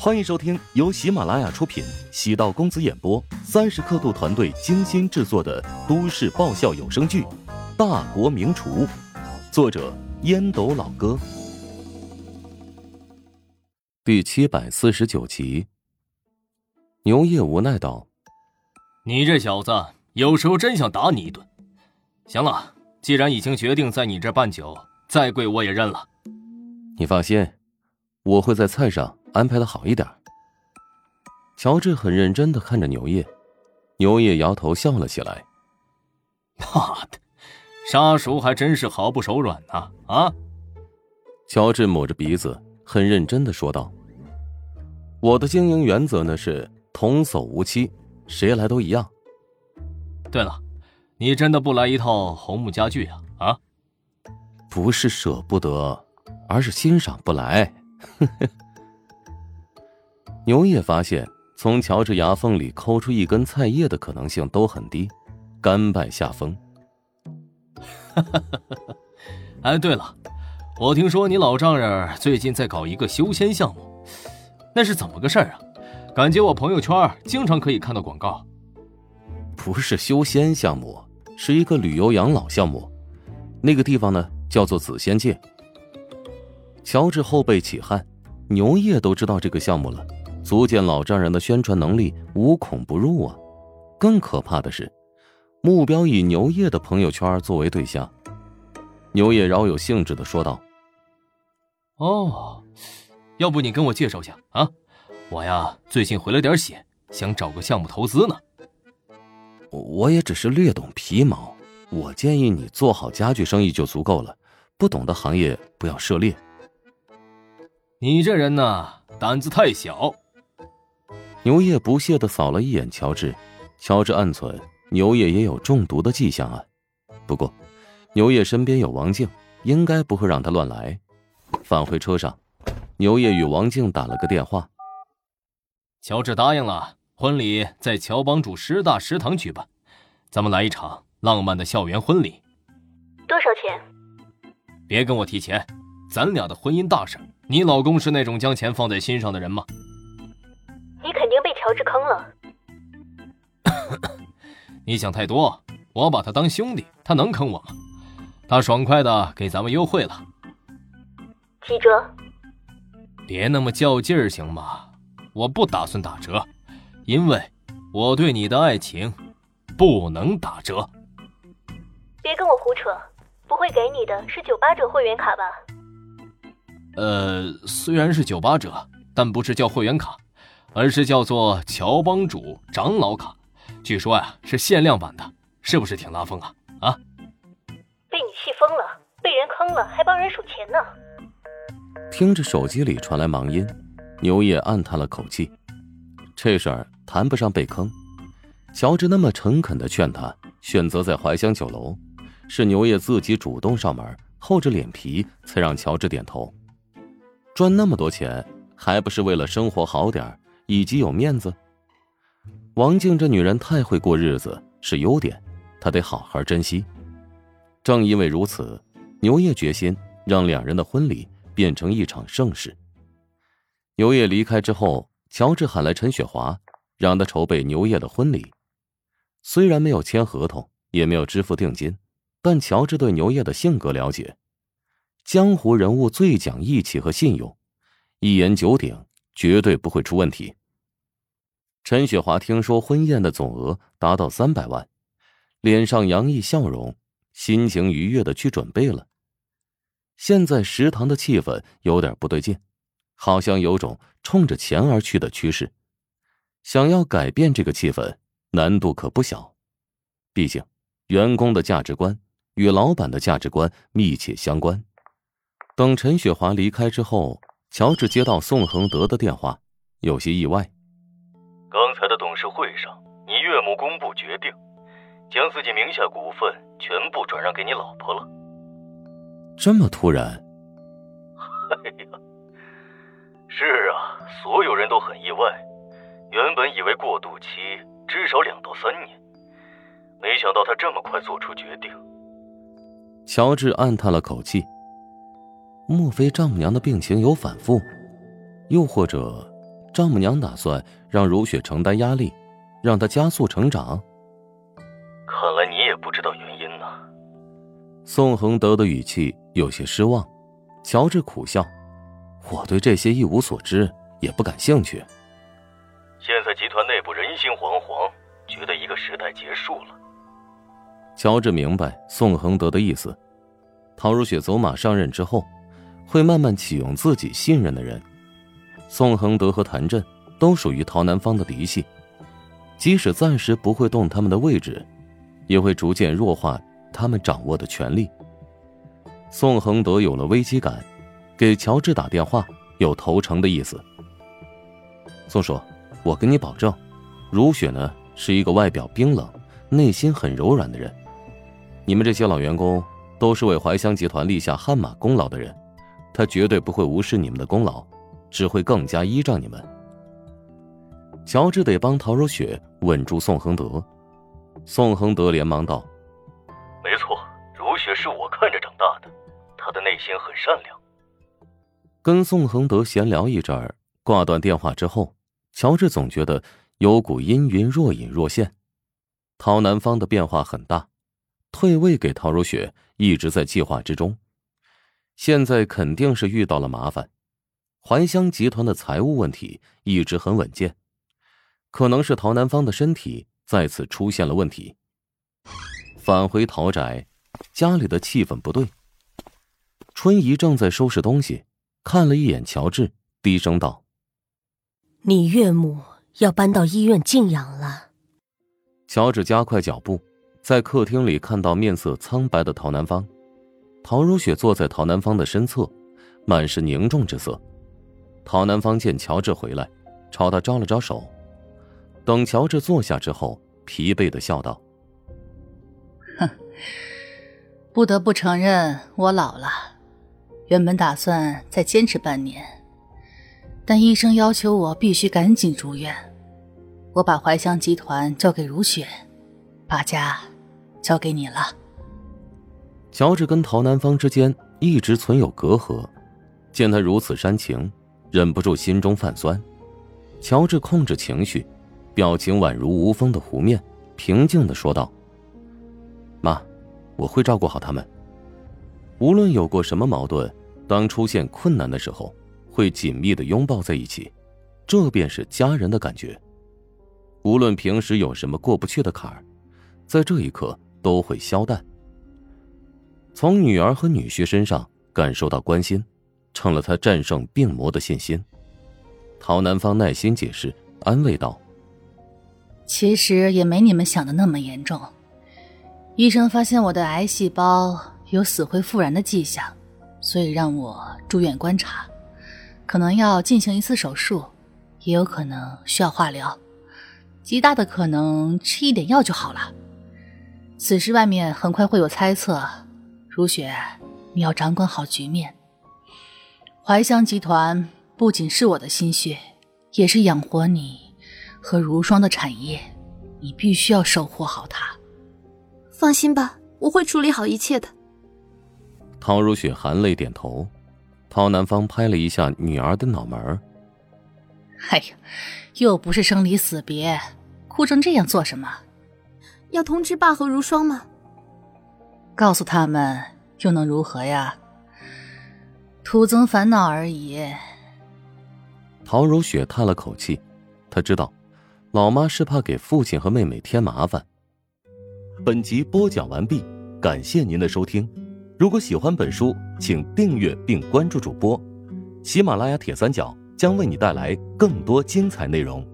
欢迎收听由喜马拉雅出品、喜道公子演播、三十刻度团队精心制作的都市爆笑有声剧《大国名厨》，作者烟斗老哥，第七百四十九集。牛业无奈道：“你这小子，有时候真想打你一顿。行了，既然已经决定在你这办酒，再贵我也认了。你放心，我会在菜上。”安排的好一点。乔治很认真的看着牛叶，牛叶摇头笑了起来。妈的，杀熟还真是毫不手软呐！啊！乔治抹着鼻子，很认真的说道：“我的经营原则呢是童叟无欺，谁来都一样。”对了，你真的不来一套红木家具啊？啊？不是舍不得，而是欣赏不来。呵呵。牛叶发现，从乔治牙缝里抠出一根菜叶的可能性都很低，甘拜下风。哎，对了，我听说你老丈人最近在搞一个修仙项目，那是怎么个事儿啊？感觉我朋友圈经常可以看到广告。不是修仙项目，是一个旅游养老项目，那个地方呢叫做紫仙界。乔治后背起汗，牛业都知道这个项目了。足见老丈人的宣传能力无孔不入啊！更可怕的是，目标以牛业的朋友圈作为对象。牛业饶有兴致的说道：“哦，要不你跟我介绍下啊？我呀，最近回了点血，想找个项目投资呢。我也只是略懂皮毛，我建议你做好家具生意就足够了，不懂的行业不要涉猎。你这人呢，胆子太小。”牛叶不屑的扫了一眼乔治，乔治暗存牛叶也有中毒的迹象啊。不过，牛叶身边有王静，应该不会让他乱来。返回车上，牛叶与王静打了个电话。乔治答应了，婚礼在乔帮主师大食堂举办，咱们来一场浪漫的校园婚礼。多少钱？别跟我提钱，咱俩的婚姻大事，你老公是那种将钱放在心上的人吗？你肯定被乔治坑了，你想太多。我把他当兄弟，他能坑我吗？他爽快的给咱们优惠了，几折？别那么较劲儿行吗？我不打算打折，因为我对你的爱情不能打折。别跟我胡扯，不会给你的是九八折会员卡吧？呃，虽然是九八折，但不是叫会员卡。而是叫做乔帮主长老卡，据说呀是限量版的，是不是挺拉风啊？啊！被你气疯了，被人坑了还帮人数钱呢。听着手机里传来忙音，牛叶暗叹了口气。这事儿谈不上被坑，乔治那么诚恳的劝他选择在怀乡酒楼，是牛爷自己主动上门，厚着脸皮才让乔治点头。赚那么多钱，还不是为了生活好点？以及有面子，王静这女人太会过日子是优点，她得好好珍惜。正因为如此，牛叶决心让两人的婚礼变成一场盛事。牛叶离开之后，乔治喊来陈雪华，让他筹备牛叶的婚礼。虽然没有签合同，也没有支付定金，但乔治对牛叶的性格了解，江湖人物最讲义气和信用，一言九鼎，绝对不会出问题。陈雪华听说婚宴的总额达到三百万，脸上洋溢笑容，心情愉悦的去准备了。现在食堂的气氛有点不对劲，好像有种冲着钱而去的趋势。想要改变这个气氛，难度可不小。毕竟，员工的价值观与老板的价值观密切相关。等陈雪华离开之后，乔治接到宋恒德的电话，有些意外。刚才的董事会上，你岳母公布决定，将自己名下股份全部转让给你老婆了。这么突然？哎呀，是啊，所有人都很意外。原本以为过渡期至少两到三年，没想到他这么快做出决定。乔治暗叹了口气，莫非丈母娘的病情有反复？又或者？丈母娘打算让如雪承担压力，让她加速成长。看来你也不知道原因呢。宋恒德的语气有些失望。乔治苦笑：“我对这些一无所知，也不感兴趣。”现在集团内部人心惶惶，觉得一个时代结束了。乔治明白宋恒德的意思。陶如雪走马上任之后，会慢慢启用自己信任的人。宋恒德和谭震都属于陶南方的嫡系，即使暂时不会动他们的位置，也会逐渐弱化他们掌握的权力。宋恒德有了危机感，给乔治打电话，有投诚的意思。宋叔，我跟你保证，如雪呢是一个外表冰冷、内心很柔软的人。你们这些老员工都是为怀香集团立下汗马功劳的人，他绝对不会无视你们的功劳，只会更加依仗你们。乔治得帮陶如雪稳住宋恒德。宋恒德连忙道：“没错，如雪是我看着长大的，她的内心很善良。”跟宋恒德闲聊一阵儿，挂断电话之后，乔治总觉得有股阴云若隐若现。陶南方的变化很大。退位给陶如雪一直在计划之中，现在肯定是遇到了麻烦。怀香集团的财务问题一直很稳健，可能是陶南方的身体再次出现了问题。返回陶宅，家里的气氛不对。春怡正在收拾东西，看了一眼乔治，低声道：“你岳母要搬到医院静养了。”乔治加快脚步。在客厅里看到面色苍白的陶南方，陶如雪坐在陶南方的身侧，满是凝重之色。陶南方见乔治回来，朝他招了招手。等乔治坐下之后，疲惫的笑道：“哼，不得不承认我老了。原本打算再坚持半年，但医生要求我必须赶紧住院。我把怀香集团交给如雪，把家。”交给你了。乔治跟陶南方之间一直存有隔阂，见他如此煽情，忍不住心中泛酸。乔治控制情绪，表情宛如无风的湖面，平静的说道：“妈，我会照顾好他们。无论有过什么矛盾，当出现困难的时候，会紧密的拥抱在一起，这便是家人的感觉。无论平时有什么过不去的坎儿，在这一刻。”都会消淡。从女儿和女婿身上感受到关心，成了他战胜病魔的信心。陶南方耐心解释，安慰道：“其实也没你们想的那么严重。医生发现我的癌细胞有死灰复燃的迹象，所以让我住院观察，可能要进行一次手术，也有可能需要化疗，极大的可能吃一点药就好了。”此事外面很快会有猜测，如雪，你要掌管好局面。怀香集团不仅是我的心血，也是养活你和如霜的产业，你必须要守护好它。放心吧，我会处理好一切的。陶如雪含泪点头，陶南方拍了一下女儿的脑门儿。哎呀，又不是生离死别，哭成这样做什么？要通知爸和如霜吗？告诉他们又能如何呀？徒增烦恼而已。陶如雪叹了口气，她知道，老妈是怕给父亲和妹妹添麻烦。本集播讲完毕，感谢您的收听。如果喜欢本书，请订阅并关注主播。喜马拉雅铁三角将为你带来更多精彩内容。